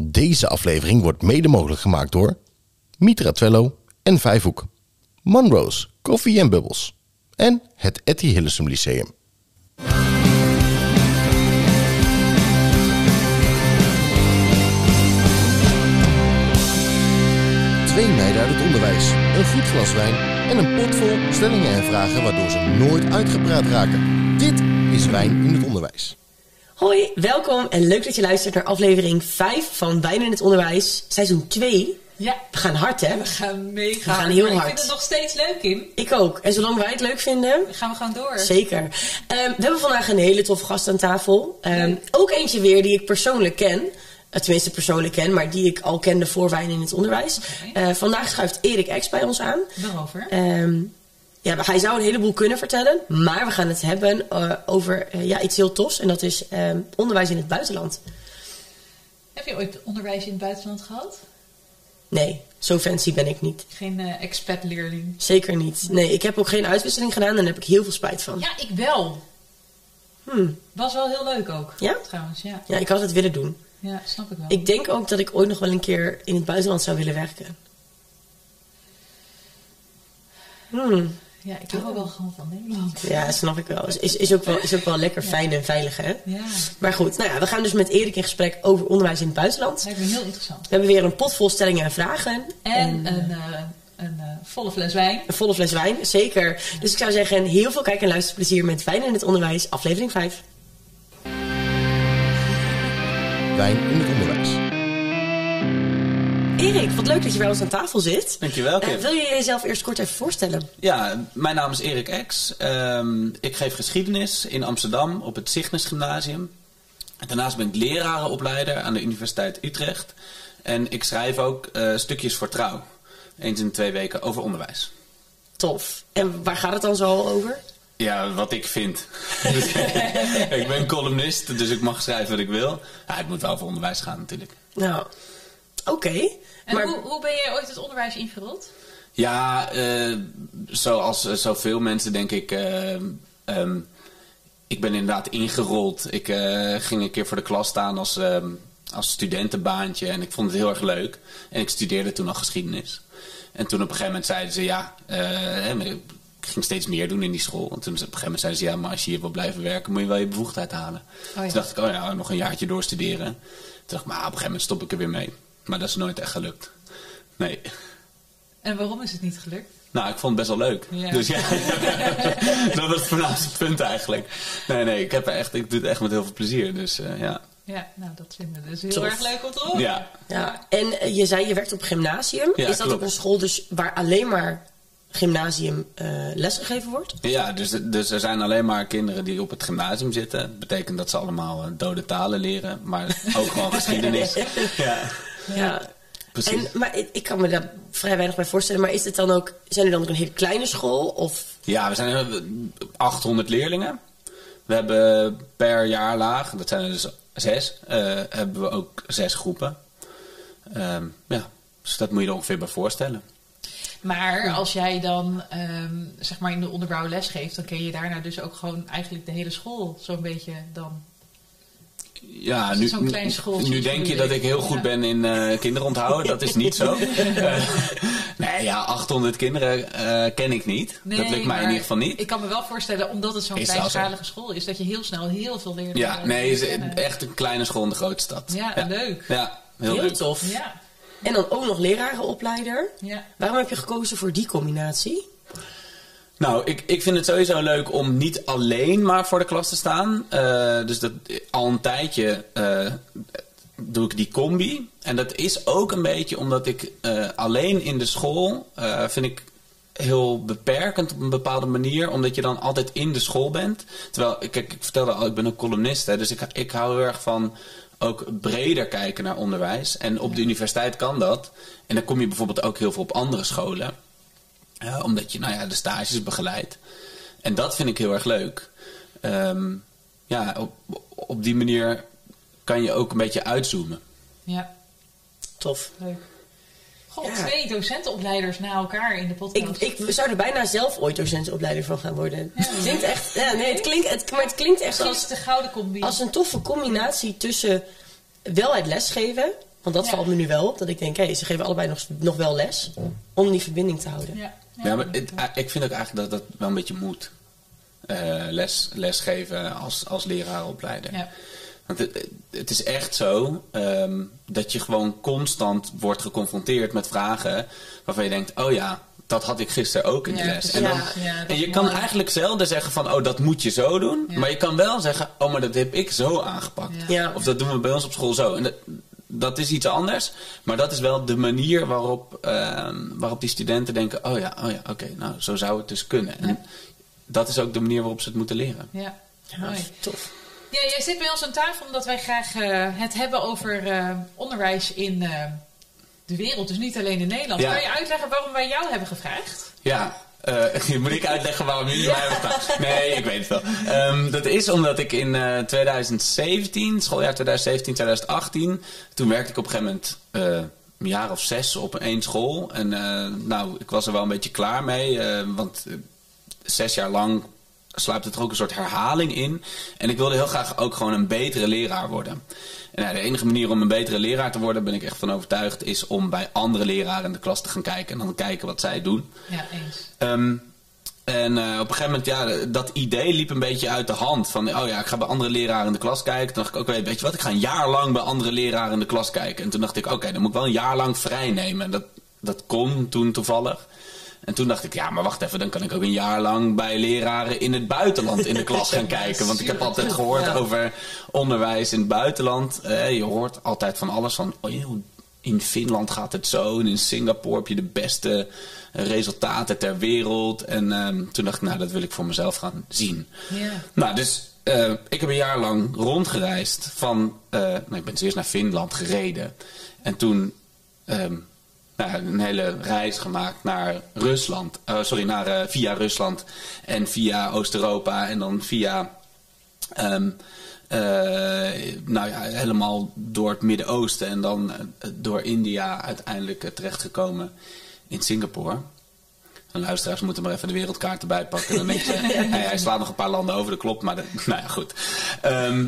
Deze aflevering wordt mede mogelijk gemaakt door Mitra Twello en Vijfhoek, Monroe's Koffie en Bubbles en het Etty Hillesum Lyceum. Twee meiden uit het onderwijs, een goed glas wijn en een pot vol stellingen en vragen waardoor ze nooit uitgepraat raken. Dit is Wijn in het Onderwijs. Hoi, welkom en leuk dat je luistert naar aflevering 5 van Wijn in het Onderwijs, seizoen 2. Ja, We gaan hard, hè? we gaan mega We gaan heel hard. Ik vind het nog steeds leuk, Kim. Ik ook. En zolang wij het leuk vinden, Gaan we gewoon door. zeker. Ehm, we hebben vandaag een hele toffe gast aan tafel. Ehm, ook eentje weer die ik persoonlijk ken. Eh, tenminste persoonlijk ken, maar die ik al kende voor Wijn in het Onderwijs. Eh, vandaag schuift Erik X bij ons aan. Waarover? Ehm, ja, hij zou een heleboel kunnen vertellen, maar we gaan het hebben eh, over eh, ja, iets heel tofs. En dat is ehm, onderwijs in het buitenland. Heb je ooit onderwijs in het buitenland gehad? Nee, zo fancy ben ik niet. Geen eh expat-leerling? Zeker niet. Nee, ik heb ook geen uitwisseling gedaan en daar heb ik heel veel spijt van. Ja, ik wel. Hmm. Was wel heel leuk ook. Ja? Trouwens, ja. Ja, ik had het willen doen. Ja, snap ik wel. Ik denk ook dat ik ooit nog wel een keer in het buitenland zou willen werken. Hmm. Ja, ik hou wel gewoon van Nederland. Ja, snap ik wel. Is, is, is, ook wel. is ook wel lekker fijn en veilig, hè? Ja, Maar goed, nou ja, we gaan dus met Erik in gesprek over onderwijs in het buitenland. lijkt me heel interessant. We hebben weer een pot vol stellingen en vragen. En een, eh, een eh, volle fles wijn. een volle fles wijn, zeker. Dus ik zou zeggen, heel veel kijk- en luisterplezier met Wijn in het Onderwijs, aflevering 5. Wijn in het Onderwijs. Erik, wat leuk dat je bij ons aan tafel zit. Dankjewel, Eh, Kim. wil je jezelf eerst kort even voorstellen? Ja, mijn naam is Erik X. Ehm, ik geef geschiedenis in Amsterdam op het Cygnus Gymnasium. Daarnaast ben ik lerarenopleider aan de Universiteit Utrecht. En ik schrijf ook eh, stukjes voor trouw. Eens in de twee weken over onderwijs. Tof. En waar gaat het dan zo over? Ja, wat ik vind. Dus, ik ben columnist, dus ik mag schrijven wat ik wil. Ja, het moet wel over onderwijs gaan natuurlijk. Nou, oké. En Maar hoe, hoe ben jij ooit het onderwijs ingerold? Ja, eh, zoals eh, zoveel mensen denk ik. eh, ehm, ik ben inderdaad ingerold. Ik eh, ging een keer voor de klas staan als, ehm, als studentenbaantje en ik vond het heel erg leuk. En ik studeerde toen al geschiedenis. En toen op een gegeven moment zeiden ze ja, eh, hè, ik ging steeds meer doen in die school. En toen op een gegeven moment zeiden ze ja, maar als je hier wil blijven werken moet je wel je bevoegdheid halen. ja. Toen dacht ik, oh ja, nog een jaartje doorstuderen. Toen dacht ik, maar op een gegeven moment stop ik er weer mee. Maar dat is nooit echt gelukt. Nee. En waarom is het niet gelukt? Nou, ik vond het best wel leuk. Ja. Dus ja, dat was het voornaamste punt eigenlijk. Nee, nee, ik, heb er echt, ik doe het echt met heel veel plezier. Dus eh, ja. Ja, nou dat vinden we dus heel Tof. erg leuk om te horen. Ja. ja, en eh, je zei je werkt op gymnasium. Ja, is dat klopt. op een school dus waar alleen maar gymnasium eh lesgegeven wordt? Ja, dus, dus er zijn alleen maar kinderen die op het gymnasium zitten. Dat betekent dat ze allemaal dode talen leren, maar ook gewoon geschiedenis. Ja, Ja. precies. En, maar ik, ik kan me daar vrij weinig bij voorstellen. Maar is het dan ook, zijn er dan ook een hele kleine school? Of Ja, we zijn eh, 800 leerlingen. We hebben per jaarlaag, dat zijn er dus zes, eh, hebben we ook zes groepen. Ehm, ja, dus dat moet je er ongeveer bij voorstellen. Maar als jij dan ehm, zeg maar in de onderbouw les geeft, dan ken je daarna dus ook gewoon eigenlijk de hele school zo'n beetje dan. Ja, nu, nu denk je dat ik. heel goed Ja. ben in eh kinderen onthouden. Dat is niet zo. Eh, nee, ja, 800 kinderen eh, ken ik niet. dat lukt mij in ieder geval niet. Ik kan me wel voorstellen, omdat het zo'n kleinschalige school is, dat je heel snel heel veel leert. Ja, nee, het is echt een kleine school in de grote stad. Ja, leuk. Ja, heel, heel leuk. tof. Ja, En dan ook nog lerarenopleider. ja. Waarom heb je gekozen voor die combinatie? Nou, ik, ik vind het sowieso leuk om niet alleen maar voor de klas te staan. Eh, dus dat, al een tijdje eh, doe ik die combi. En dat is ook een beetje omdat ik eh, alleen in de school vind ik heel beperkend op een bepaalde manier. Omdat je dan altijd in de school bent. Terwijl, kijk, ik vertelde al, ik ben ook columnist. Hè, dus ik, ik hou heel erg van ook breder kijken naar onderwijs. En op de universiteit kan dat. En dan kom je bijvoorbeeld ook heel veel op andere scholen. Ja, omdat je nou ja, de stages begeleidt. En dat vind ik heel erg leuk. Ehm, ja, op, op die manier kan je ook een beetje uitzoomen. ja. Tof. Leuk. Goh, Ja. twee docentenopleiders na elkaar in de Ik, podcast. ik zou er bijna zelf ooit docentenopleider van gaan worden. Het klinkt echt, ja, nee, het klinkt, het, maar het klinkt echt als, de gouden combi. als een toffe combinatie tussen wel het lesgeven Want dat Ja. valt me nu wel op. Dat ik denk, hé, ze geven allebei nog, nog wel les. Om die verbinding te houden. Ja, Ja, maar het- ik vind ook eigenlijk dat dat wel een beetje moet. Eh, les, lesgeven als, als leraaropleider. Ja. Want het, het is echt zo ehm, dat je gewoon constant wordt geconfronteerd met vragen waarvan je denkt: oh ja, dat had ik gisteren ook in de Ja, les. En, dan, Ja, dat en je kan mooi. eigenlijk zelden zeggen van oh, dat moet je zo doen. Ja. Maar je kan wel zeggen, oh, maar dat heb ik zo aangepakt. Ja. Ja. Of dat doen we bij ons op school zo. En dat, dat is iets anders. Maar dat is wel de manier waarop, ehm, waarop die studenten denken: oh ja, oh ja, oké, nou zo zou het dus kunnen. En dat is ook de manier waarop ze het moeten leren. Ja, Ja, mooi. tof. Ja, jij zit bij ons aan tafel omdat wij graag eh, het hebben over eh, onderwijs in eh, de wereld. Dus niet alleen in Nederland. Ja. Kan je uitleggen waarom wij jou hebben gevraagd? Ja, eh, moet ik uitleggen waarom jullie mij hebben gevraagd? Nee, ik weet het wel. Ehm, dat is omdat ik in eh 2017, schooljaar 2017, 2018, toen werkte ik op een gegeven moment eh, een jaar of zes op één school. En eh, nou, ik was er wel een beetje klaar mee, eh, want eh, zes jaar lang sluipt het er ook een soort herhaling in. En ik wilde heel graag ook gewoon een betere leraar worden. En nou, de enige manier om een betere leraar te worden, ben ik echt van overtuigd, is om bij andere leraren in de klas te gaan kijken en dan kijken wat zij doen. Ja, eens. Ehm, en eh, op een gegeven moment, ja, dat idee liep een beetje uit de hand. Van, oh ja, ik ga bij andere leraren in de klas kijken. Toen dacht ik, oké, weet je wat, ik ga een jaar lang bij andere leraren in de klas kijken. En toen dacht ik, oké, dan moet ik wel een jaar lang vrij nemen. En dat, dat kon toen toevallig. En toen dacht ik, ja, maar wacht even, dan kan ik ook een jaar lang bij leraren in het buitenland in de klas gaan kijken. Want ik heb altijd gehoord Ja. over onderwijs in het buitenland. Eh, je hoort altijd van alles van, oh, in Finland gaat het zo en in Singapore heb je de beste resultaten ter wereld. En ehm, toen dacht ik, nou, dat wil ik voor mezelf gaan zien. Ja. Nou, dus eh, ik heb een jaar lang rondgereisd van, eh, nou, ik ben eerst naar Finland gereden. En toen ehm, een hele reis gemaakt naar Rusland. Eh, sorry, naar, eh, via Rusland en via Oost-Europa en dan via... ehm, eh, nou ja, helemaal door het Midden-Oosten en dan door India uiteindelijk terechtgekomen in Singapore. En luisteraars moeten maar even de wereldkaart erbij pakken. Dan denk je, hey, hij slaat nog een paar landen over, dat klopt, maar dat, nou ja, goed. Ehm,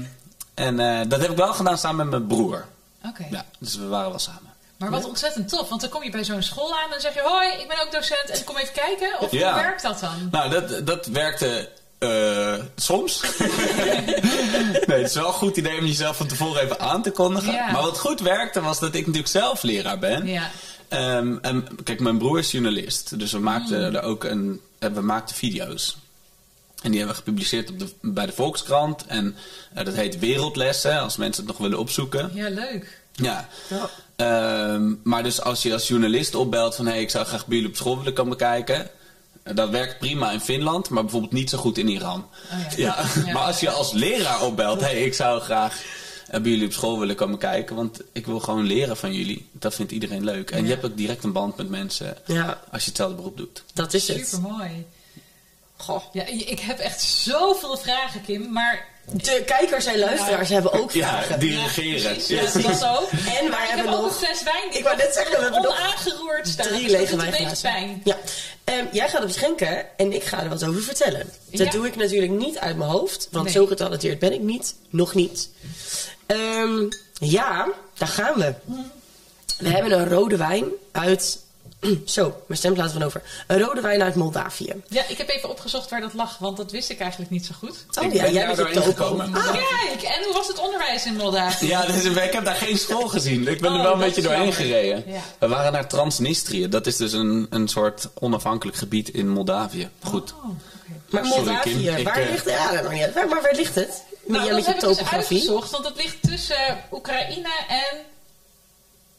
en dat heb ik wel gedaan samen met mijn broer. Oké. Ja, dus we waren wel samen. Maar wat ontzettend tof, want dan kom je bij zo'n school aan en dan zeg je: Hoi, ik ben ook docent en kom even kijken. Of Ja. hoe werkt dat dan? Nou, dat, dat werkte eh, soms. nee, het is wel een goed idee om jezelf van tevoren even aan te kondigen. Ja. Maar wat goed werkte was dat ik natuurlijk zelf leraar ben. Ja. Ehm, en kijk, mijn broer is journalist. Dus we maakten er ook een, eh, we maakten video's. En die hebben we gepubliceerd op de, bij de Volkskrant. En eh, dat heet Wereldlessen, als mensen het nog willen opzoeken. Ja, leuk. Ja. Ja. Ehm, maar dus als je als journalist opbelt van... hé, hey, ik zou graag bij jullie op school willen komen kijken... Dat werkt prima in Finland, maar bijvoorbeeld niet zo goed in Iran. Oh ja. ja. Ja. Maar als je als leraar opbelt... hé, hey, ik zou graag eh, bij jullie op school willen komen kijken... want ik wil gewoon leren van jullie. Dat vindt iedereen leuk. En Ja. je hebt ook direct een band met mensen... Ja, als je hetzelfde beroep doet. dat is het. Super mooi. Goh. Ja, ik heb echt zoveel vragen, Kim, maar. De kijkers en luisteraars hebben ook vragen. Ja, dirigeren. Ja. ja, dat is ook. En ik hebben heb ook nog een fles wijn. Ik wou net zeggen, we hebben nog onaangeroerd staan. drie dus lege pijn. Ja. Ehm, jij gaat op schenken en ik ga er wat over vertellen. Dat Ja. doe ik natuurlijk niet uit mijn hoofd, want Nee. zo getalenteerd ben ik niet. Nog niet. Ehm, ja, daar gaan we. We hebben een rode wijn uit... Zo, mijn stem laat van over. Een rode wijn uit Moldavië. Ja, ik heb even opgezocht waar dat lag, want dat wist ik eigenlijk niet zo goed. Oh Ik ja, ben jij bent gekomen. Ah, Kijk, en hoe was het onderwijs in Moldavië? Ja, dus ik heb daar geen school gezien. Ik ben Oh, er wel een dat beetje doorheen jammer. gereden. Ja. We waren naar Transnistrië. Dat is dus een, een soort onafhankelijk gebied in Moldavië. Goed. Oh, maar Sorry, Moldavië, Kim, waar eh, ligt het? Ja, dat niet. Waar, maar waar ligt het? Nou, dat met je heb ik dus uitgezocht, want het ligt tussen eh, Oekraïne en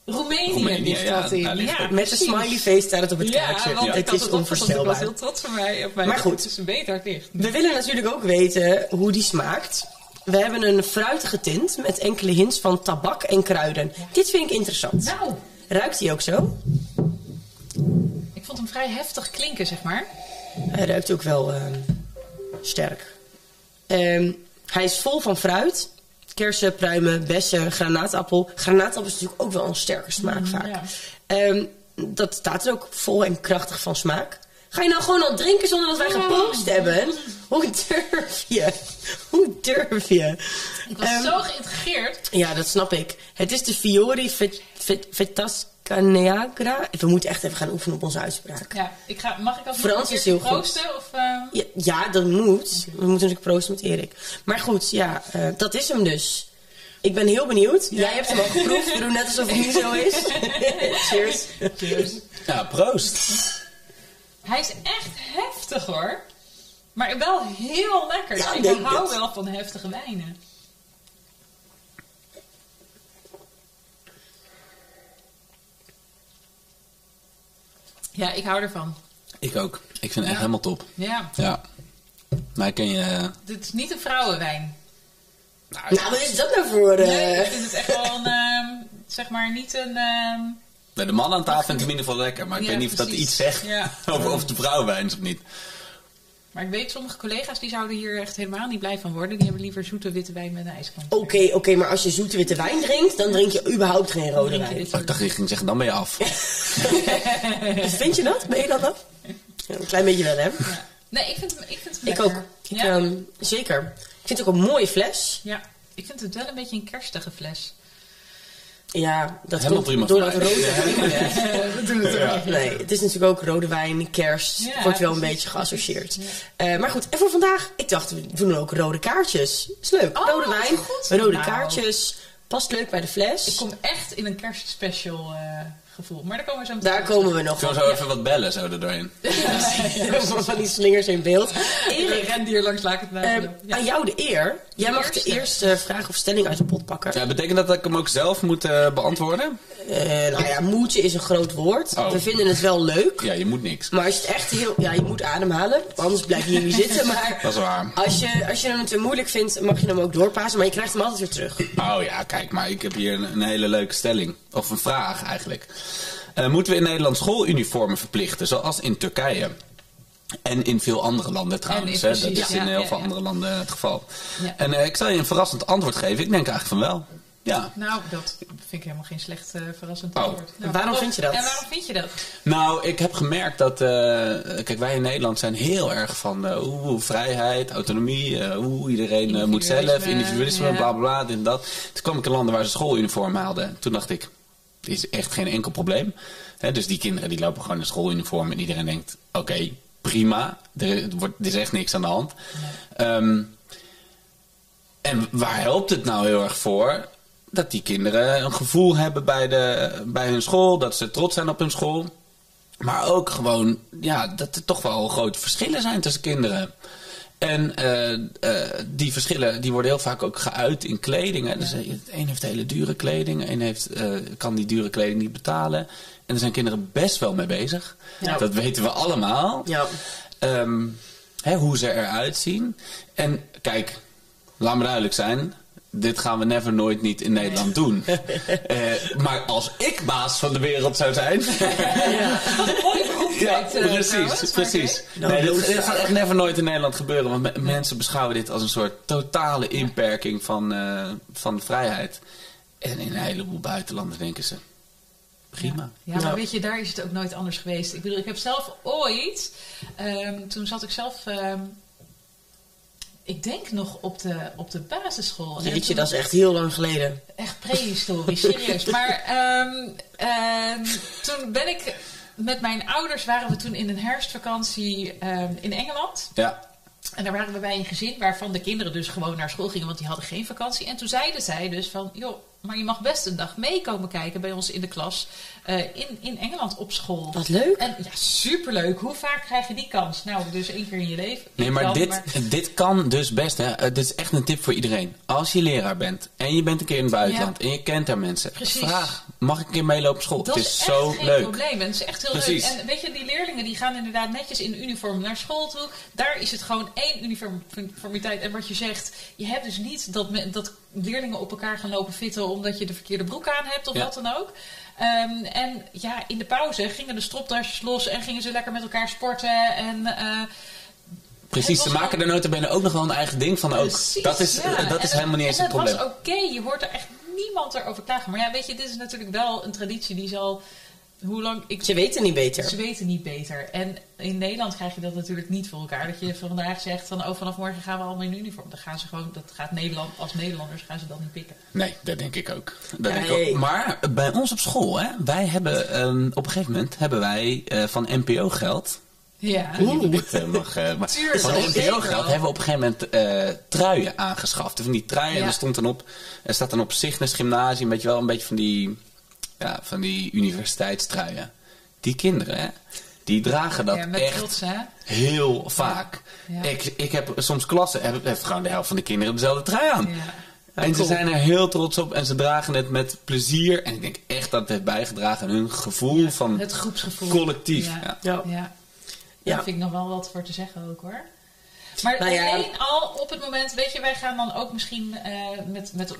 Roemenië. Roemenië, ligt ja, dat in. Met de precies. smiley face staat het op het Ja, kaartje. want ik Het had is het opgezocht, ik was onvoorstelbaar. heel trots van mij. Op mij Maar goed. Het dus een beter ligt. We willen natuurlijk ook weten hoe die smaakt. We hebben een fruitige tint met enkele hints van tabak en kruiden. Dit vind ik interessant. Nou, Ruikt hij ook zo? ik vond hem vrij heftig klinken, zeg maar. Hij ruikt ook wel ehm, sterk. Ehm, hij is vol van fruit. Kersen, pruimen, bessen, granaatappel. Granaatappel is natuurlijk ook wel een sterke smaak vaak. ja. Ehm, dat staat er ook vol en krachtig van smaak. Ga je nou gewoon al drinken zonder dat wij geproost hebben? Hoe durf je? Hoe durf je? Ik was Ehm, zo geïntrigeerd. Ja, dat snap ik. Het is de Fiori Vet- Vetascaneagra. We moeten echt even gaan oefenen op onze uitspraak. Ja, ik ga, mag ik als Frans is heel goed. proosten? Of, ehm, Ja, ja, dat moet. We moeten natuurlijk proosten met Erik. Maar goed, ja, eh, dat is hem dus. Ik ben heel benieuwd. Jij hebt hem al geproefd. We doen net alsof het niet zo is. Cheers. Cheers. Ja, proost. Hij is echt heftig hoor. Maar wel heel lekker. Ja, ik hou het. wel van heftige wijnen. Ja, ik hou ervan. Ik ook. Ik vind het echt helemaal top. Ja, Ja. Maar ken je... eh, dit is niet een vrouwenwijn. Nou, Nou, wat is dat nou voor... eh, Nee, ik vind het echt wel een, ehm, zeg maar, niet een... ehm, bij de man aan tafel vind ik het in ieder geval lekker. Maar ik Ja, weet niet of dat iets zegt Ja. over of de vrouwenwijn is of niet. Maar ik weet, sommige collega's die zouden hier echt helemaal niet blij van worden. Die hebben liever zoete witte wijn met een ijskant. Oké, oké, maar als je zoete witte wijn drinkt, dan drink je überhaupt geen rode wijn. Oh, ik dacht ging zeggen, dan ben je af. Vind je dat? Ben je dat af? Ja, een klein beetje wel, hè? Ja. Nee, ik vind ik vind hem Ik ook. Ik, ja. ehm, zeker. Ik vind het ook een mooie fles. ja, ik vind het wel een beetje een kerstige fles. Ja, dat Helemaal komt prima door mij. rode We doen het Ja. Nee, het is natuurlijk ook rode wijn, kerst. Ja, wordt wel een beetje geassocieerd. Eh, maar goed, en voor vandaag, ik dacht, we doen ook rode kaartjes. Is leuk. Oh, rode wijn, goed. rode Nou. kaartjes. Past leuk bij de fles. Ik kom echt in een kerstspecial eh, gevoel. Maar daar komen we zo meteen Daar komen we nog Zullen we zo even wat bellen zo er doorheen? van die slingers in beeld. Erik, een rendier langs laat ik het eh, blijven. Ja. aan jou de eer. Jij mag de eerste. vraag of stelling uit de pot pakken. Ja, betekent dat dat ik hem ook zelf moet eh, beantwoorden? Eh, nou ja, moedje is een groot woord. Oh. We vinden het wel leuk. Ja, je moet niks. Maar als je het echt heel... Ja, je moet ademhalen. Anders blijf je hier niet zitten. Maar Dat is waar. als je, als je hem te moeilijk vindt, mag je hem ook doorpassen. Maar je krijgt hem altijd weer terug. Oh ja, kijk, maar ik heb hier een, een hele leuke stelling. Of een vraag eigenlijk. Eh, moeten we in Nederland schooluniformen verplichten, zoals in Turkije? En in veel andere landen trouwens. Hè? Dat is ja, in heel ja, veel ja. andere landen het geval. Ja. En eh, ik zal je een verrassend antwoord geven. Ik denk eigenlijk van wel. Ja. Nou, dat vind ik helemaal geen slecht eh, verrassend Oh. antwoord. Nou, Waarom vind je dat? En waarom vind je dat? Nou, ik heb gemerkt dat... eh, kijk, wij in Nederland zijn heel erg van... eh, oeh, vrijheid, autonomie, eh, oeh, iedereen eh, moet zelf, Individualisme, ja. bla bla bla, dit en dat. Toen kwam ik in landen waar ze schooluniformen hadden. Toen dacht ik, dit is echt geen enkel probleem. Hè, dus die kinderen die lopen gewoon in schooluniform en iedereen denkt, oké, prima, er, wordt, er is echt niks aan de hand. Ehm, en waar helpt het nou heel erg voor? Dat die kinderen een gevoel hebben bij, de, bij hun school, dat ze trots zijn op hun school. Maar ook gewoon, ja, dat er toch wel grote verschillen zijn tussen kinderen. En eh, eh, die verschillen die worden heel vaak ook geuit in kleding. Hè. Dus, eh, een heeft hele dure kleding, een heeft, kan die dure kleding niet betalen. En er zijn kinderen best wel mee bezig. Ja. Dat weten we allemaal. Ja. Ehm, hè, hoe ze eruit zien. En kijk, laat me duidelijk zijn. Dit gaan we never nooit niet in Nederland doen. Eh, maar als ik baas van de wereld zou zijn. Ja, eh, precies. maar precies. oké. Nou, Nee, dit, gaat echt never nooit in Nederland gebeuren. Want me- mensen beschouwen dit als een soort totale inperking van, eh, van de vrijheid. En in een heleboel buitenlanden denken ze. Prima. Ja, maar weet je, daar is het ook nooit anders geweest. Ik bedoel, ik heb zelf ooit, ehm, toen zat ik zelf, ehm, ik denk nog op de, op de basisschool. Jeetje, toen- dat is echt heel lang geleden. Echt prehistorisch, serieus. Maar ehm, ehm, toen ben ik met mijn ouders waren we toen in een herfstvakantie ehm, in Engeland. Ja. En daar waren we bij een gezin waarvan de kinderen dus gewoon naar school gingen, want die hadden geen vakantie. En toen zeiden zij dus van, joh, maar je mag best een dag meekomen kijken bij ons in de klas eh, in, in Engeland op school. Wat leuk. En ja, superleuk. Hoe vaak krijg je die kans? Nou, dus één keer in je leven. Nee, maar dan, dit, dit kan dus best. Hè. Eh, dit is echt een tip voor iedereen. Als je leraar bent en je bent een keer in het buitenland en je kent daar mensen. Precies. Vraag, mag ik een keer meelopen op school? Dat het is, is, echt zo geen leuk. probleem. En het is echt heel Precies. leuk. En weet je, die leerlingen die gaan inderdaad netjes in uniform naar school toe. Daar is het gewoon één uniformiteit. En wat je zegt, je hebt dus niet dat, me- dat leerlingen op elkaar gaan lopen fitten omdat je de verkeerde broek aan hebt of Ja. wat dan ook. Ehm, en ja, in de pauze gingen de stropdasjes los en gingen ze lekker met elkaar sporten. En eh, Precies, Het ze maken er notabene ook nog wel een eigen ding van. Ook. Precies, dat is, ja. dat is En- helemaal niet eens en het probleem. dat was oké, je hoort er echt niemand erover klagen. Maar ja, weet je, dit is natuurlijk wel een traditie die zal hoe lang... Ik, Ze weten niet beter. Ze weten niet beter. En in Nederland krijg je dat natuurlijk niet voor elkaar. Dat je vandaag zegt van oh, vanaf morgen gaan we allemaal in uniform. Dan gaan ze gewoon, dat gaat Nederland, als Nederlanders gaan ze dat niet pikken. Nee, dat denk ik ook. Dat denk ik ook. Maar bij ons op school, hè, wij hebben ehm, op een gegeven moment hebben wij eh, van NPO geld. Ja. Oeh. Dit eh, mag, eh, maar van NPO geld hebben we op een gegeven moment eh, truien aangeschaft. Van die truien, Ja. en er stond dan op, er staat dan op Cygnus Gymnasium, weet je wel, een beetje van die, ja, van die universiteitstruien. Die kinderen, hè, die dragen dat ja, echt trots, hè? heel vaak. Ja. Ik, ik heb soms klassen, heb, heeft gewoon de helft van de kinderen dezelfde trui aan. Ja. En ze zijn er heel trots op en ze dragen het met plezier. En ik denk echt dat het heeft bijgedragen aan hun gevoel van Het groepsgevoel. collectief. Ja. Ja. Ja. Ja. Ja. Daar vind ik nog wel wat voor te zeggen ook hoor. Maar Nou ja. alleen al op het moment, weet je, wij gaan dan ook misschien eh, met, met,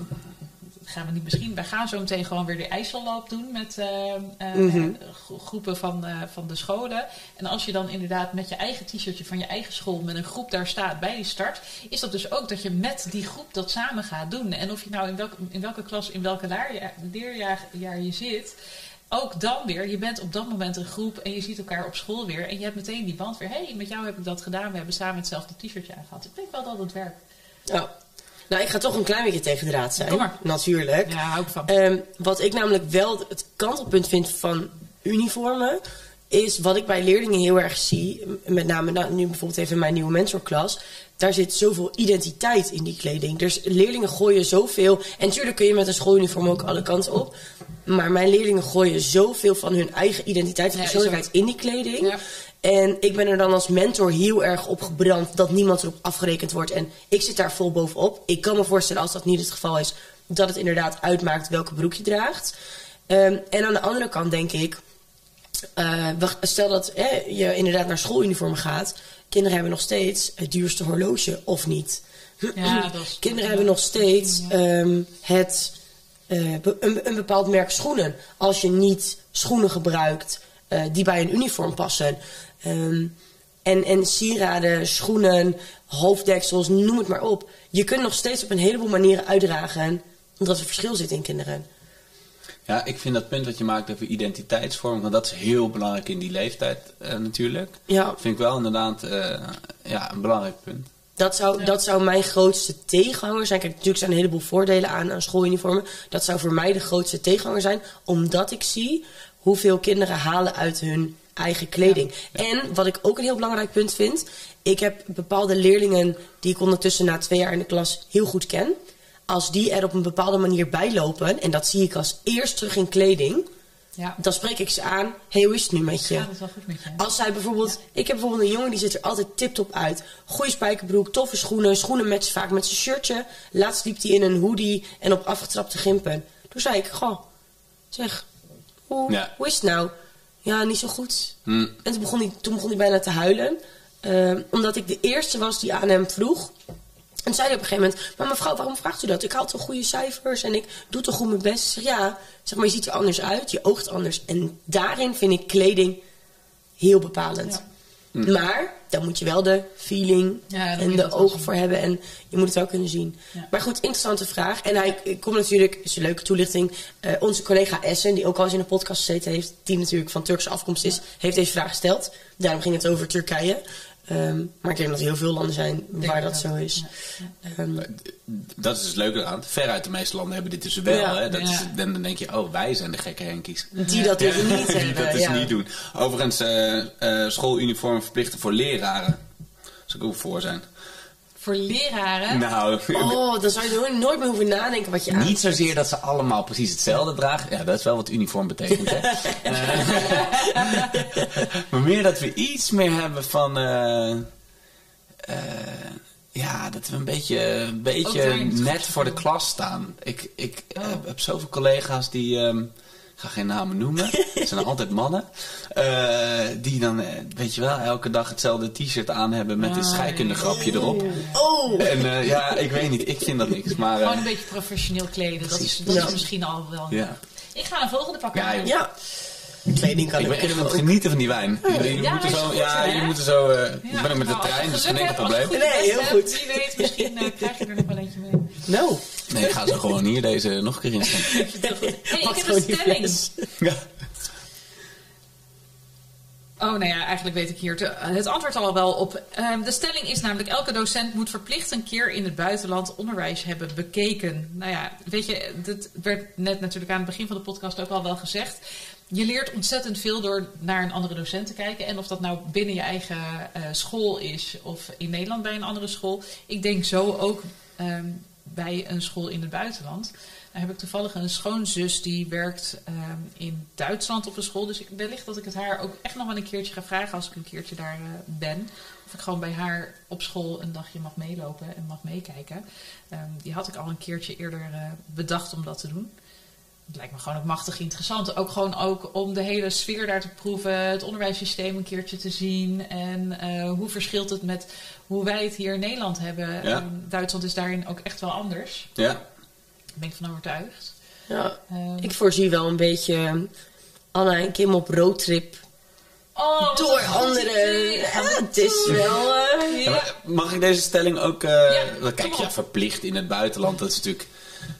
gaan we niet misschien, wij gaan zo meteen gewoon weer de IJsselloop doen met eh, eh, Mhm. gro- groepen van, eh, van de scholen. En als je dan inderdaad met je eigen t-shirtje van je eigen school met een groep daar staat bij die start, is dat dus ook dat je met die groep dat samen gaat doen. En of je nou in welke, in welke klas, in welke leerjaar jaar je zit, ook dan weer, je bent op dat moment een groep en je ziet elkaar op school weer. En je hebt meteen die band weer. Hé, hey, met jou heb ik dat gedaan. We hebben samen hetzelfde t-shirtje aangehad. Ik denk wel dat het werkt. Ja. Nou, ik ga toch een klein beetje tegen de raad zijn. Kom maar. Natuurlijk. Ja, ik van. Ehm, wat ik namelijk wel het kantelpunt vind van uniformen, is wat ik bij leerlingen heel erg zie. Met name nou, nu bijvoorbeeld even in mijn nieuwe mentorklas. Daar zit zoveel identiteit in die kleding. Dus leerlingen gooien zoveel. En natuurlijk kun je met een schooluniform ook alle kanten op. Maar mijn leerlingen gooien zoveel van hun eigen identiteit en persoonlijkheid in die kleding. Ja. En ik ben er dan als mentor heel erg op gebrand dat niemand erop afgerekend wordt. En ik zit daar vol bovenop. Ik kan me voorstellen als dat niet het geval is, dat het inderdaad uitmaakt welke broek je draagt. Ehm, en aan de andere kant denk ik, eh, stel dat hè, je inderdaad naar schooluniformen gaat. Kinderen hebben nog steeds het duurste horloge, of niet? Ja, dat is- Kinderen hebben nog steeds ehm, het, eh, be- een, een bepaald merk schoenen. Als je niet schoenen gebruikt eh, die bij een uniform passen. Ehm, en, en sieraden, schoenen, hoofddeksels, noem het maar op. Je kunt nog steeds op een heleboel manieren uitdragen omdat er verschil zit in kinderen. Ja, ik vind dat punt wat je maakt over identiteitsvorming, want dat is heel belangrijk in die leeftijd eh, natuurlijk. Ja. Vind ik wel inderdaad eh, ja, een belangrijk punt. Dat zou, dat zou mijn grootste tegenhanger zijn. Kijk, natuurlijk zijn er een heleboel voordelen aan, aan schooluniformen. Dat zou voor mij de grootste tegenhanger zijn. Omdat ik zie hoeveel kinderen halen uit hun eigen kleding. En wat ik ook een heel belangrijk punt vind. Ik heb bepaalde leerlingen die ik ondertussen na twee jaar in de klas heel goed ken. Als die er op een bepaalde manier bij lopen. En dat zie ik als eerst terug in kleding. Ja. Dan spreek ik ze aan. Hey, hoe is het nu met je? Gaat het wel goed met je? Als zij bijvoorbeeld, ik heb bijvoorbeeld een jongen die ziet er altijd tip-top uit. Goeie spijkerbroek, toffe schoenen, schoenen matchen vaak met zijn shirtje. Laatst liep hij in een hoodie en op afgetrapte gimpen. Toen zei ik, goh, zeg, hoe, Ja. hoe is het nou? Ja, niet zo goed. Hm. En toen begon hij, toen begon hij bijna te huilen. eh, omdat ik de eerste was die aan hem vroeg. En zei hij op een gegeven moment: Maar mevrouw, waarom vraagt u dat? Ik haal toch goede cijfers en ik doe toch goed mijn best. Zeg ja, zeg maar, je ziet er anders uit, je oogt anders. En daarin vind ik kleding heel bepalend. Maar dan moet je wel de feeling Ja, en de ogen voor hebben en je moet het wel kunnen zien. Ja. Maar goed, interessante vraag. En hij ik kom natuurlijk, is een leuke toelichting. eh, onze collega Essen, die ook al eens in de podcast gezeten heeft, die natuurlijk van Turkse afkomst is, heeft deze vraag gesteld. Daarom ging het over Turkije. Ehm, maar ik denk dat er heel veel landen zijn waar dat zo is. Ehm, Dat is dus leuk aan. Veruit de meeste landen hebben dit dus wel. Ja. hè? Dat Ja. is, dan, dan denk je, oh, wij zijn de gekke henkies. die dat dus niet Die hebben. dat dus ja. niet doen. Overigens, eh eh schooluniform verplichten voor leraren. Zou ik ook voor zijn. Voor leraren. Nou, Oh, dan zou je nooit- meer hoeven nadenken wat je aan. niet zozeer dat ze allemaal precies hetzelfde dragen. Ja, dat is wel wat uniform betekent, hè. Eh, maar meer dat we iets meer hebben van... eh, eh, ja, dat we een beetje, een beetje net voor de klas staan. Ik, ik Oh. heb, heb zoveel collega's die... ehm, ga geen namen noemen. Het zijn altijd mannen. eh, die dan, eh, weet je wel, elke dag hetzelfde t-shirt aan hebben met een Ah, scheikundegrapje erop. Oh! En eh, ja, ik weet niet, ik vind dat niks. Maar eh, Gewoon een beetje professioneel kleden. Dat is, dat Ja. is misschien al wel. ja. Ik ga een volgende pakken. Ja. Ja. Kleding kan ik ben echt aan het ook. genieten van die wijn. Ja, moeten maar is zo, ja, hè? jullie moeten zo. eh, ik ben ook met de trein, dus je geen enkel probleem. je Nee, heel goed. Wie weet, misschien eh, krijg je er nog wel eentje mee. Nou, Nee, ik ga ze gewoon hier deze nog een keer in. Hey, ik Wat heb een stelling. Ja. Oh, nou ja, eigenlijk weet ik hier te- het antwoord al wel op. Ehm, de stelling is namelijk: elke docent moet verplicht een keer in het buitenland onderwijs hebben bekeken. Nou ja, weet je, dat werd net natuurlijk aan het begin van de podcast ook al wel gezegd. Je leert ontzettend veel door naar een andere docent te kijken. En of dat nou binnen je eigen eh, school is of in Nederland bij een andere school. Ik denk zo ook ehm, bij een school in het buitenland. Dan heb ik toevallig een schoonzus die werkt ehm, in Duitsland op een school. Dus ik, wellicht dat ik het haar ook echt nog wel een keertje ga vragen als ik een keertje daar eh, ben. Of ik gewoon bij haar op school een dagje mag meelopen en mag meekijken. Ehm, die had ik al een keertje eerder eh, bedacht om dat te doen. Het lijkt me gewoon ook machtig interessant. Ook gewoon ook om de hele sfeer daar te proeven. Het onderwijssysteem een keertje te zien. En eh, hoe verschilt het met hoe wij het hier in Nederland hebben. Ja. Duitsland is daarin ook echt wel anders. Ja. Daar ben ik van overtuigd. Ja. Ehm, Ik voorzie wel een beetje Anna en Kim op roadtrip. Oh, Door een goed andere. idee. Ja, Gaan we het is wel. eh, Ja, mag ik deze stelling ook... eh, kijk, ja, verplicht in het buitenland. Dat is natuurlijk...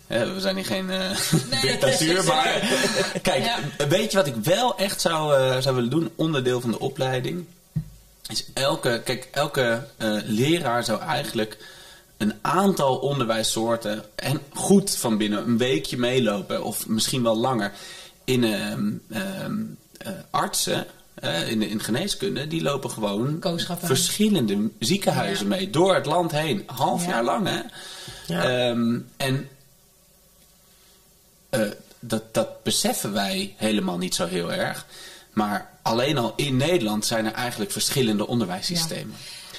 hè, we zijn hier geen eh Nee, dictatuur, maar... Kijk, Ja. weet je wat ik wel echt zou, eh, zou willen doen? Onderdeel van de opleiding. Is elke... Kijk, elke eh, leraar zou eigenlijk een aantal onderwijssoorten... en goed van binnen een weekje meelopen. Of misschien wel langer. In ehm, ehm, eh, artsen... eh, in, in geneeskunde, die lopen gewoon Kooschappen. verschillende ziekenhuizen Ja. mee. Door het land heen. Half Ja. jaar lang, hè? Ja. Ehm, en eh, dat, dat beseffen wij helemaal niet zo heel erg. Maar alleen al in Nederland zijn er eigenlijk verschillende onderwijssystemen.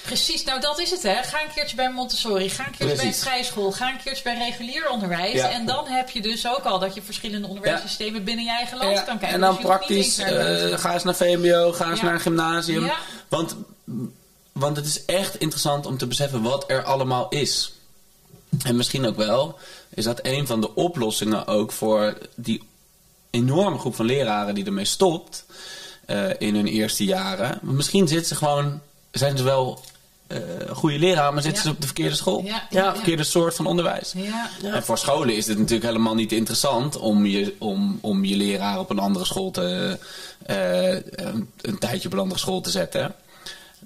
Precies, nou dat is het hè. Ga een keertje bij Montessori, ga een keertje bij een vrijschool, ga een keertje bij regulier onderwijs. Ja. En dan heb je dus ook al dat je verschillende onderwijssystemen binnen je eigen land Ja, kan kijken. en dan Dus praktisch, eh, ga eens naar VMBO, ga eens naar een gymnasium. Ja. Want, want het is echt interessant om te beseffen wat er allemaal is. En misschien ook wel, is dat een van de oplossingen ook voor die enorme groep van leraren die ermee stopt eh, in hun eerste jaren. Misschien zitten ze gewoon, zijn ze wel goede leraar, maar zitten Ja. ze op de verkeerde school. Ja, Ja, ja, Verkeerde soort van onderwijs. ja. Ja. En voor scholen is het natuurlijk helemaal niet interessant om je, om, om je leraar op een andere school te, eh, een, een tijdje op een andere school te zetten.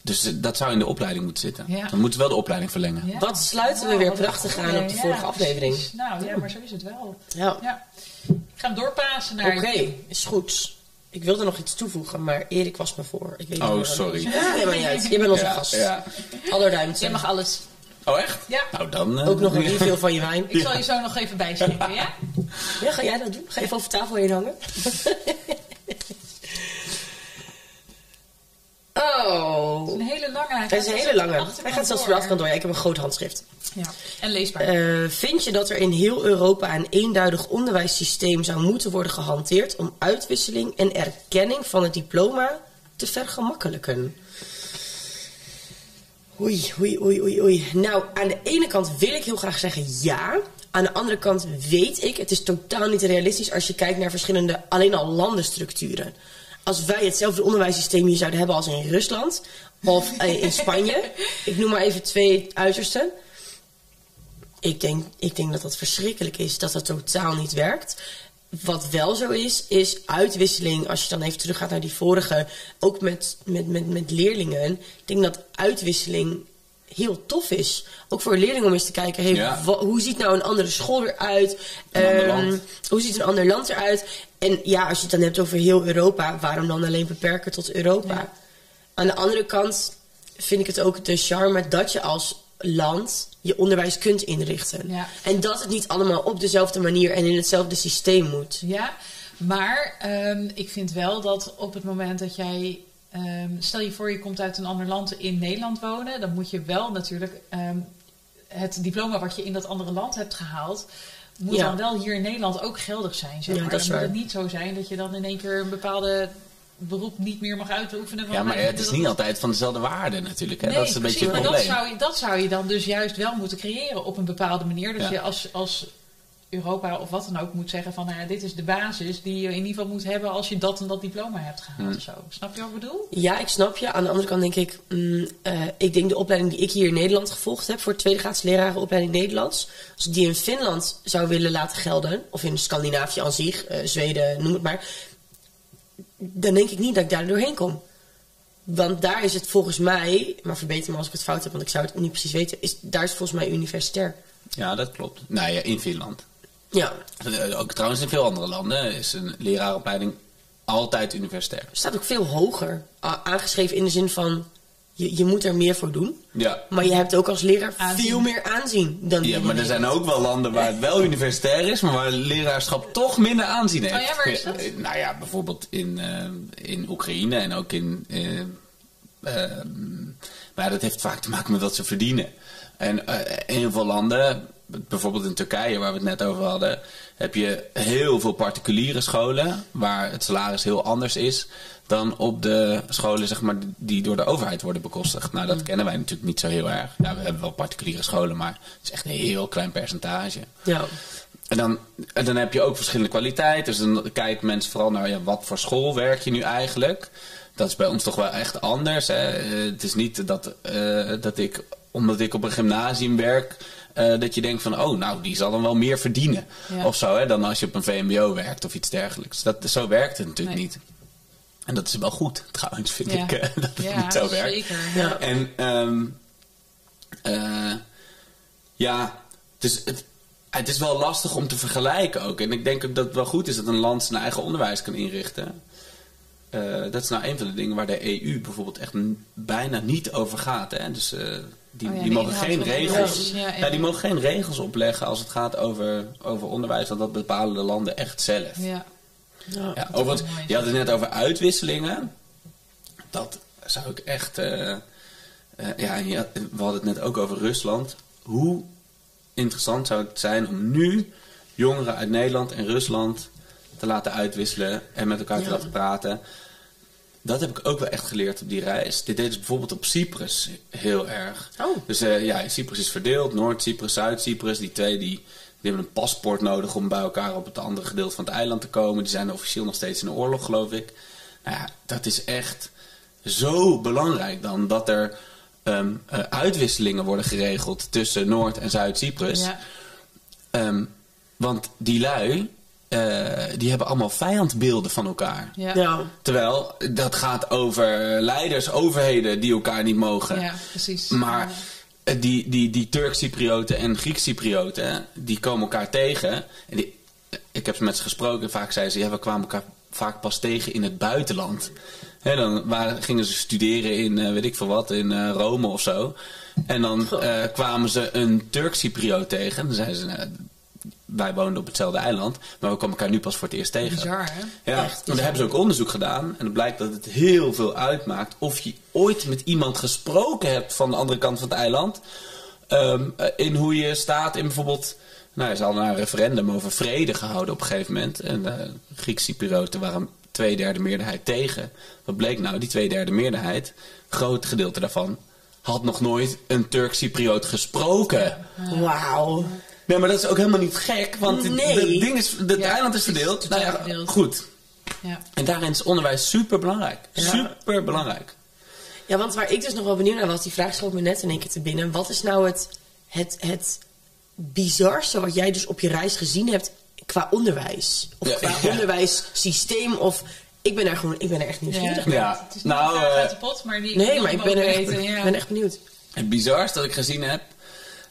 Dus eh, dat zou in de opleiding moeten zitten. Ja. Dan moeten we wel de opleiding verlengen. Ja. Wat sluiten we weer prachtig aan op de Ja, vorige precies. aflevering. Nou ja, maar zo is het wel. Ja. Ja. Ik ga hem doorpassen naar... Oké, is goed. Ik wilde nog iets toevoegen, maar Erik was me voor. Ik weet niet Oh, sorry. Ja, helemaal niet uit. Je bent onze Ja, gast. ja. Aller ruimte. Jij mag alles. Oh, echt? Ja. Nou, dan... eh, Ook nog een refill van je wijn. Ik zal je zo nog even bijschrijven, ja? Ja, ga jij dat doen? Ga even over tafel heen hangen. Oh. Een hele lange. Hij Het is een hele lange. Hij gaat zelfs de achterkant door. Ja, ik heb een groot handschrift. Ja, en leesbaar. Eh, vind je dat er in heel Europa een eenduidig onderwijssysteem zou moeten worden gehanteerd om uitwisseling en erkenning van het diploma te vergemakkelijken? Oei, oei, oei, oei, oei. Nou, aan de ene kant wil ik heel graag zeggen ja. Aan de andere kant weet ik, het is totaal niet realistisch als je kijkt naar verschillende, alleen al landenstructuren. Als wij hetzelfde onderwijssysteem hier zouden hebben als in Rusland of eh, in Spanje, ik noem maar even twee uitersten. Ik denk, ik denk dat dat verschrikkelijk is, dat dat totaal niet werkt. Wat wel zo is, is uitwisseling. Als je dan even teruggaat naar die vorige, ook met, met, met, met leerlingen. Ik denk dat uitwisseling heel tof is. Ook voor leerlingen om eens te kijken, hey, Ja. wa- hoe ziet nou een andere school eruit? Een ander Ehm, land. hoe ziet een ander land eruit? En ja, als je het dan hebt over heel Europa, waarom dan alleen beperken tot Europa? Ja. Aan de andere kant vind ik het ook de charme dat je als land je onderwijs kunt inrichten. Ja. En dat het niet allemaal op dezelfde manier en in hetzelfde systeem moet. Ja, maar ehm, ik vind wel dat op het moment dat jij. Ehm, stel je voor, je komt uit een ander land in Nederland wonen. Dan moet je wel natuurlijk ehm, het diploma wat je in dat andere land hebt gehaald. Moet Ja. dan wel hier in Nederland ook geldig zijn. Zeg Ja, maar. dat dan moet waar. het niet zo zijn dat je dan in één keer een bepaalde beroep niet meer mag uitoefenen. Ja, maar het is dat- niet altijd van dezelfde waarde natuurlijk. Hè? Nee, dat is een precies, beetje het maar dat probleem. zou, je, dat zou je dan dus juist wel moeten creëren op een bepaalde manier. Dat Ja. je als, als Europa of wat dan ook moet zeggen van nou ja, dit is de basis die je in ieder geval moet hebben als je dat en dat diploma hebt gehaald. Hmm. Zo. Snap je wat ik bedoel? Ja, ik snap je. Aan de andere kant denk ik, mm, eh, ik denk de opleiding die ik hier in Nederland gevolgd heb voor tweede graads lerarenopleiding Nederlands, als ik die in Finland zou willen laten gelden, of in Scandinavië aan zich, eh, Zweden, noem het maar, dan denk ik niet dat ik daar doorheen kom. Want daar is het volgens mij, maar verbeter me als ik het fout heb, want ik zou het niet precies weten, is, daar is het volgens mij universitair. Ja, dat klopt. Nou ja, in Finland. Ja, Eh, Ook trouwens in veel andere landen is een leraaropleiding altijd universitair. er staat ook veel hoger aangeschreven in de zin van, je, je moet er meer voor doen. Ja. Maar je hebt ook als leraar Aanzien. veel meer aanzien dan Ja, maar er zijn ook wel landen waar het wel universitair is, maar waar leraarschap toch minder aanzien heeft. Oh ja, waar is dat? Eh, Nou ja, bijvoorbeeld in, eh, in Oekraïne en ook in. eh, ehm, maar ja, dat heeft vaak te maken met wat ze verdienen. En eh, in heel veel landen, bijvoorbeeld in Turkije, waar we het net over hadden, heb je heel veel particuliere scholen waar het salaris heel anders is dan op de scholen zeg maar, die door de overheid worden bekostigd. Nou, dat kennen wij natuurlijk niet zo heel erg. Ja, we hebben wel particuliere scholen, maar het is echt een heel klein percentage. Ja. En dan, en dan heb je ook verschillende kwaliteiten. Dus dan kijken mensen vooral naar ja, wat voor school werk je nu eigenlijk. Dat is bij ons toch wel echt anders. Hè? Eh, het is niet dat, eh, dat ik, omdat ik op een gymnasium werk, eh, dat je denkt van, oh, nou, die zal dan wel meer verdienen. Ja. Of zo, hè, dan als je op een VMBO werkt of iets dergelijks. Dat, zo werkt het natuurlijk Nee. niet. En dat is wel goed, trouwens, vind Ja. ik, dat het Ja, niet zo werkt. zeker. Ja. En ehm, eh, ja, dus het, het is wel lastig om te vergelijken ook. En ik denk ook dat het wel goed is dat een land zijn eigen onderwijs kan inrichten. Eh, dat is nou een van de dingen waar de EU bijvoorbeeld echt bijna niet over gaat. Hè? Dus eh, die, Oh ja, die mogen geen regels. Ja, Ja, ja. die mogen geen regels opleggen als het gaat over, over onderwijs, want dat bepalen de landen echt zelf. Ja. Ja. Mooi. je had het net over uitwisselingen. Dat zou ik echt. eh, eh, ja, en je had- we hadden het net ook over Rusland. Hoe interessant zou het zijn om nu jongeren uit Nederland en Rusland te laten uitwisselen en met elkaar te laten praten. Dat heb ik ook wel echt geleerd op die reis. Dit deden ze bijvoorbeeld op Cyprus heel erg. Oh. Dus eh, ja, Cyprus is verdeeld. Noord-Cyprus, Zuid-Cyprus. Die twee die, die hebben een paspoort nodig om bij elkaar op het andere gedeelte van het eiland te komen. Die zijn officieel nog steeds in de oorlog, geloof ik. Nou ja, dat is echt zo belangrijk dan dat er ehm, eh, uitwisselingen worden geregeld tussen Noord- en Zuid-Cyprus. Ja. Ehm, want die lui, eh, die hebben allemaal vijandbeelden van elkaar. Ja. Ja. Terwijl dat gaat over leiders, overheden die elkaar niet mogen. Ja, precies. Maar eh, die, die, die Turk-Cyprioten en Griek-Cyprioten, die komen elkaar tegen. En die, ik heb met ze gesproken, vaak zeiden ze, ja, we kwamen elkaar vaak pas tegen in het buitenland. Hè, dan waren, gingen ze studeren in, eh, weet ik veel wat, in eh, Rome of zo. En dan eh, kwamen ze een Turk-Cypriot tegen. En dan zeiden ze, nou, wij woonden op hetzelfde eiland, maar we komen elkaar nu pas voor het eerst tegen. Bizar, hè? Ja, Echt en daar hebben ze ook onderzoek gedaan. En het blijkt dat het heel veel uitmaakt of je ooit met iemand gesproken hebt van de andere kant van het eiland. Ehm, eh, in hoe je staat in bijvoorbeeld. Nou, ze hadden een referendum over vrede gehouden op een gegeven moment. En de Griekse Cyprioten waren twee derde meerderheid tegen. Wat bleek nou? Die twee derde meerderheid, groot gedeelte daarvan, had nog nooit een Turk-Cypriot gesproken. Wauw. Nee, maar dat is ook helemaal niet gek, want het- Nee. ding is, het Ja, eiland is verdeeld. totaal Nou ja, verdeeld. goed. Ja. En daarin is onderwijs super belangrijk. Ja. Super belangrijk. Ja, want waar ik dus nog wel benieuwd naar was, die vraag schoot me net in één keer te binnen. Wat is nou het, het, het bizarste wat jij dus op je reis gezien hebt qua onderwijs? Of Ja, qua ja. onderwijssysteem? Of ik ben er gewoon, ik ben er echt nieuwsgierig naar. Ja, Het is niet nou, eh, uit de pot, maar die Nee, maar ik ben, er echt, ben echt benieuwd. Het bizarste dat ik gezien heb.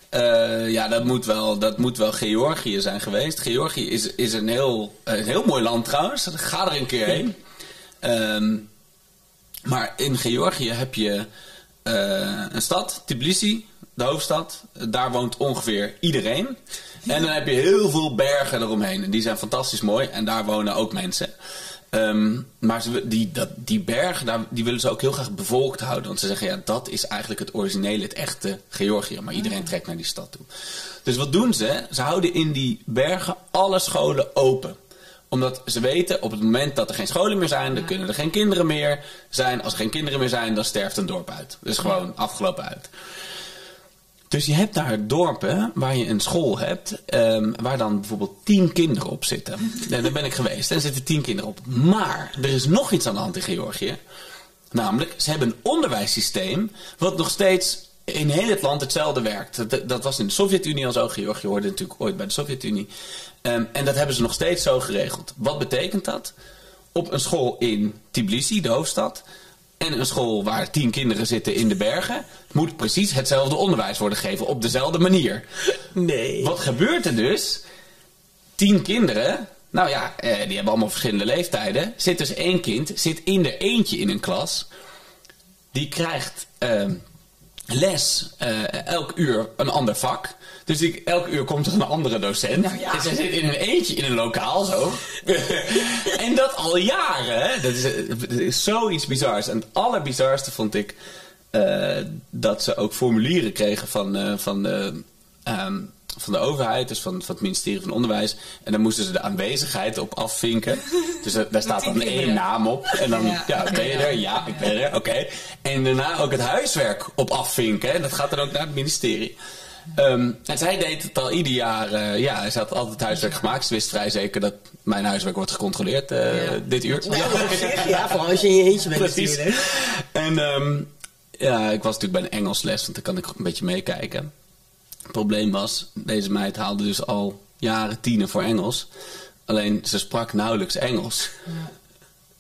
Eh, ja, dat moet, wel, dat moet wel Georgië zijn geweest. Georgië is, is een, heel, een heel mooi land trouwens. Ga er een keer heen. Ehm, maar in Georgië heb je eh, een stad, Tbilisi, de hoofdstad. Daar woont ongeveer iedereen. En dan heb je heel veel bergen eromheen. En die zijn fantastisch mooi. En daar wonen ook mensen. Ehm, maar ze, die, dat, die bergen, daar, die willen ze ook heel graag bevolkt houden. Want ze zeggen, ja, dat is eigenlijk het originele, het echte Georgië. Maar iedereen trekt naar die stad toe. Dus wat doen ze? Ze houden in die bergen alle scholen open omdat ze weten, op het moment dat er geen scholen meer zijn, dan kunnen er geen kinderen meer zijn. Als er geen kinderen meer zijn, dan sterft een dorp uit. Dus gewoon afgelopen uit. Dus je hebt daar dorpen waar je een school hebt, ehm, waar dan bijvoorbeeld tien kinderen op zitten. En daar ben ik geweest en er zitten tien kinderen op. Maar er is nog iets aan de hand in Georgië. Namelijk, ze hebben een onderwijssysteem wat nog steeds in heel het land hetzelfde werkt. Dat, dat was in de Sovjet-Unie al zo. Georgië hoorde natuurlijk ooit bij de Sovjet-Unie. Ehm, en dat hebben ze nog steeds zo geregeld. Wat betekent dat? Op een school in Tbilisi, de hoofdstad, en een school waar tien kinderen zitten in de bergen, moet precies hetzelfde onderwijs worden gegeven op dezelfde manier. Nee. Wat gebeurt er dus? Tien kinderen, nou ja, eh, die hebben allemaal verschillende leeftijden. Zit dus één kind, zit in de eentje in een klas. Die krijgt ehm, les eh, elk uur een ander vak. Dus die, elk uur komt er een andere docent. Nou ja. En zij zit in een eentje in een lokaal zo. en dat al jaren. Hè? Dat, is, eh, dat is zoiets bizars. En het allerbizarste vond ik eh, dat ze ook formulieren kregen van, eh, van, de, ehm, van de overheid, dus van, van het ministerie van Onderwijs. En dan moesten ze de aanwezigheid op afvinken. Dus er- daar staat dan één naam op. En dan, Ja. ja, ben je er? Ja, ik ben er. Oké. En daarna ook het huiswerk op afvinken. En dat gaat dan ook naar het ministerie. Ehm, en zij deed het al ieder jaar. eh, ja, ze had altijd huiswerk gemaakt. Ze wist vrij zeker dat mijn huiswerk wordt gecontroleerd eh, Ja. dit uur. Ja, ja, vooral als je in je eentje bent Precies. En ehm, ja, ik was natuurlijk bij een Engels les, want dan kan ik een beetje meekijken. Het probleem was, deze meid haalde dus al jaren tienen voor Engels. Alleen ze sprak nauwelijks Engels.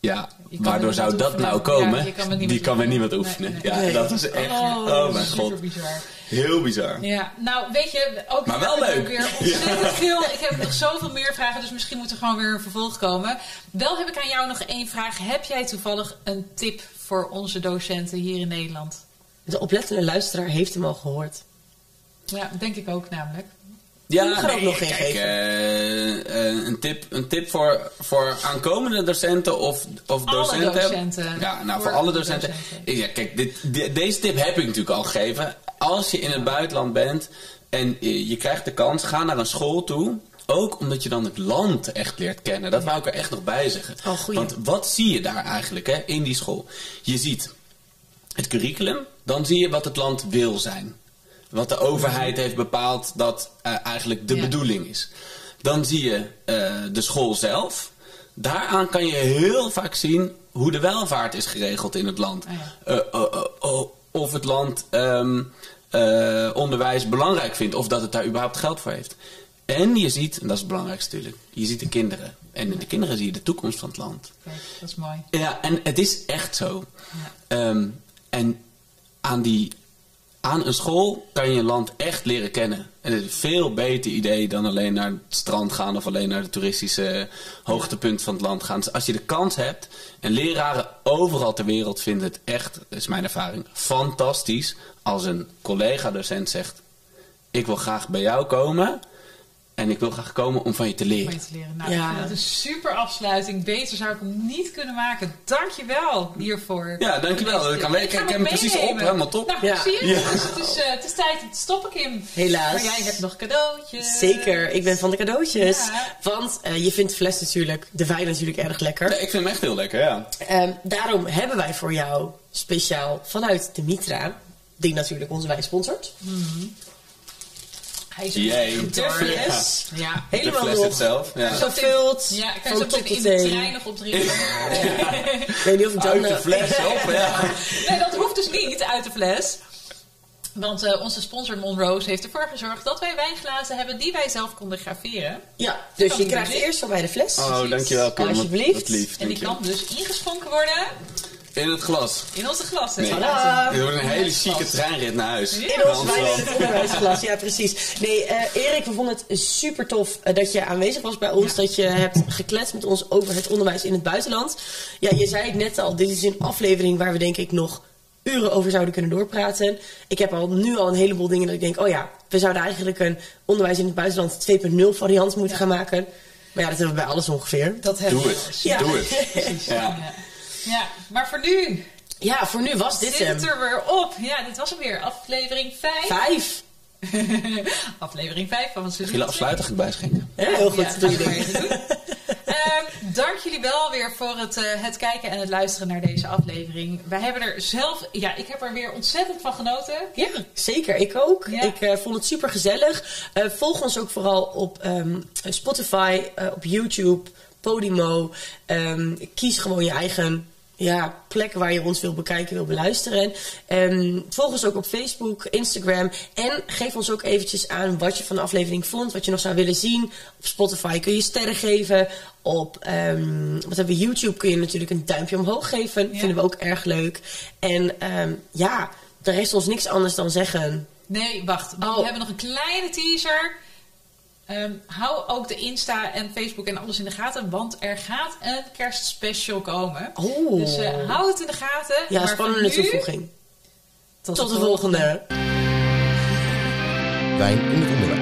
Ja, waardoor zou dat oefenen. nou komen? Ja, kan Die kan met oefenen. niemand oefenen. Nee, Ja, nee. dat was echt, Oh, oh, mijn super god. bizar. Heel bizar. Ja, nou weet je, ook Maar wel leuk. ook weer ontzettend veel. Ik heb nog zoveel meer vragen, dus misschien moet er gewoon weer een vervolg komen. Wel heb ik aan jou nog één vraag. Heb jij toevallig een tip voor onze docenten hier in Nederland? De oplettende luisteraar heeft hem al gehoord. Ja, denk ik ook namelijk. Ja, Ik ga ook nog geen kijk, geven. eh, eh, een tip, een tip voor, voor aankomende docenten of, of Alle docenten. Ja, nou voor, Voor alle docenten. docenten. Ja, kijk, dit, de- deze tip heb ik natuurlijk al gegeven. Als je in het buitenland bent en je, je krijgt de kans, ga naar een school toe. Ook omdat je dan het land echt leert kennen. Dat wou ik er echt nog bij zeggen. Oh. Want wat zie je daar eigenlijk hè, in die school? Je ziet het curriculum, dan zie je wat het land wil zijn. Wat de overheid heeft bepaald dat eh, eigenlijk de Ja. bedoeling is. Dan zie je eh, de school zelf. Daaraan kan je heel vaak zien hoe de welvaart is geregeld in het land. Ah, ja. Eh, oh, of het land ehm, eh, onderwijs belangrijk vindt, of dat het daar überhaupt geld voor heeft. En je ziet, en dat is het belangrijkste natuurlijk, je ziet de kinderen. En in de kinderen zie je de toekomst van het land. Kijk, dat is mooi. Ja, en het is echt zo. Ehm, en aan, die, aan een school kan je land echt leren kennen. En het is een veel beter idee dan alleen naar het strand gaan of alleen naar de toeristische hoogtepunt van het land gaan. Dus als je de kans hebt, en leraren overal ter wereld vinden het echt, is mijn ervaring, fantastisch als een collega-docent zegt: Ik wil graag bij jou komen. En ik wil graag komen om van je te leren. Je te leren. Nou, Ja. ik vind dat een super afsluiting. Beter zou ik hem niet kunnen maken. Dankjewel hiervoor. Ja, dankjewel. Ik kan- ik- ik hem heb hem precies op, helemaal top. Nou, Ja. zie je? Ja. Dus het, is, eh, het is tijd om te stoppen, Kim. Helaas. Maar jij hebt nog cadeautjes. Zeker, ik ben van de cadeautjes. Ja. Want eh, je vindt fles natuurlijk, de wijn natuurlijk erg lekker. Ja, ik vind hem echt heel lekker, ja. Ehm, daarom hebben wij voor jou speciaal vanuit de Mitra, die natuurlijk onze wijn sponsort, is De fles. Ja. helemaal de fles itself. Ja. gevuld Ja, ik kan van zo top meteen tot in de teen. trein nog opdrinken. Ik weet niet of John... Uit de fles op, ja. Nee, dat hoeft dus niet uit de fles. Want eh, onze sponsor Monrose heeft ervoor gezorgd dat wij wijnglazen hebben die wij zelf konden graveren. Ja, dus je die krijgt eerst van mij de fles. Oh, dankjewel, Kim. Alsjeblieft. Lief, En die kan dus ingeschonken worden In het glas. in onze glassen. Nee. Tadaa. Dit wordt een hele het chique glas. treinrit naar huis. In ons het onderwijsglas, ja precies. Nee, eh, Erik, we vonden het super tof eh, dat je aanwezig was bij ons. Ja. Dat je hebt gekletst met ons over het onderwijs in het buitenland. Ja, je zei het net al, dit is een aflevering waar we denk ik nog uren over zouden kunnen doorpraten. Ik heb al nu al een heleboel dingen dat ik denk, oh ja, we zouden eigenlijk een onderwijs in het buitenland 2.0 variant moeten Ja. gaan maken. Maar ja, dat hebben we bij alles ongeveer. Dat hebben Doe we. het. Ja. Doe het. Ja. Ja. maar voor nu Ja, voor nu was dit zit hem. het er weer op. Ja, dit was hem weer. Aflevering 5. Vijf. Aflevering 5 van seizoen. Afsluiter ga ik bijschenken. Ja, heel goed. Ja, je doen. Ehm, dank jullie wel weer voor het, eh, het kijken en het luisteren naar deze aflevering. Wij hebben er zelf, ja, ik heb er weer ontzettend van genoten. Ja, zeker. Ik ook. Ja. Ik eh, vond het super gezellig. volg ons ook vooral op ehm, Spotify, eh, op YouTube, Podimo. Ehm, kies gewoon je eigen ja, plekken waar je ons wil bekijken, wil beluisteren. En volg ons ook op Facebook, Instagram. En geef ons ook eventjes aan wat je van de aflevering vond. Wat je nog zou willen zien. Op Spotify kun je sterren geven. Op ehm, wat hebben we, YouTube kun je natuurlijk een duimpje omhoog geven. Ja. Vinden we ook erg leuk. En ehm, ja, er rest ons niks anders dan zeggen. Nee, wacht. want Oh. We hebben nog een kleine teaser. Ehm, hou ook de Insta en Facebook en alles in de gaten, want er gaat een kerstspecial komen. Oh. Dus eh, hou het in de gaten. Ja, Maar spannende toevoeging. Tot, Tot de volgende. Wijn in onderwijs.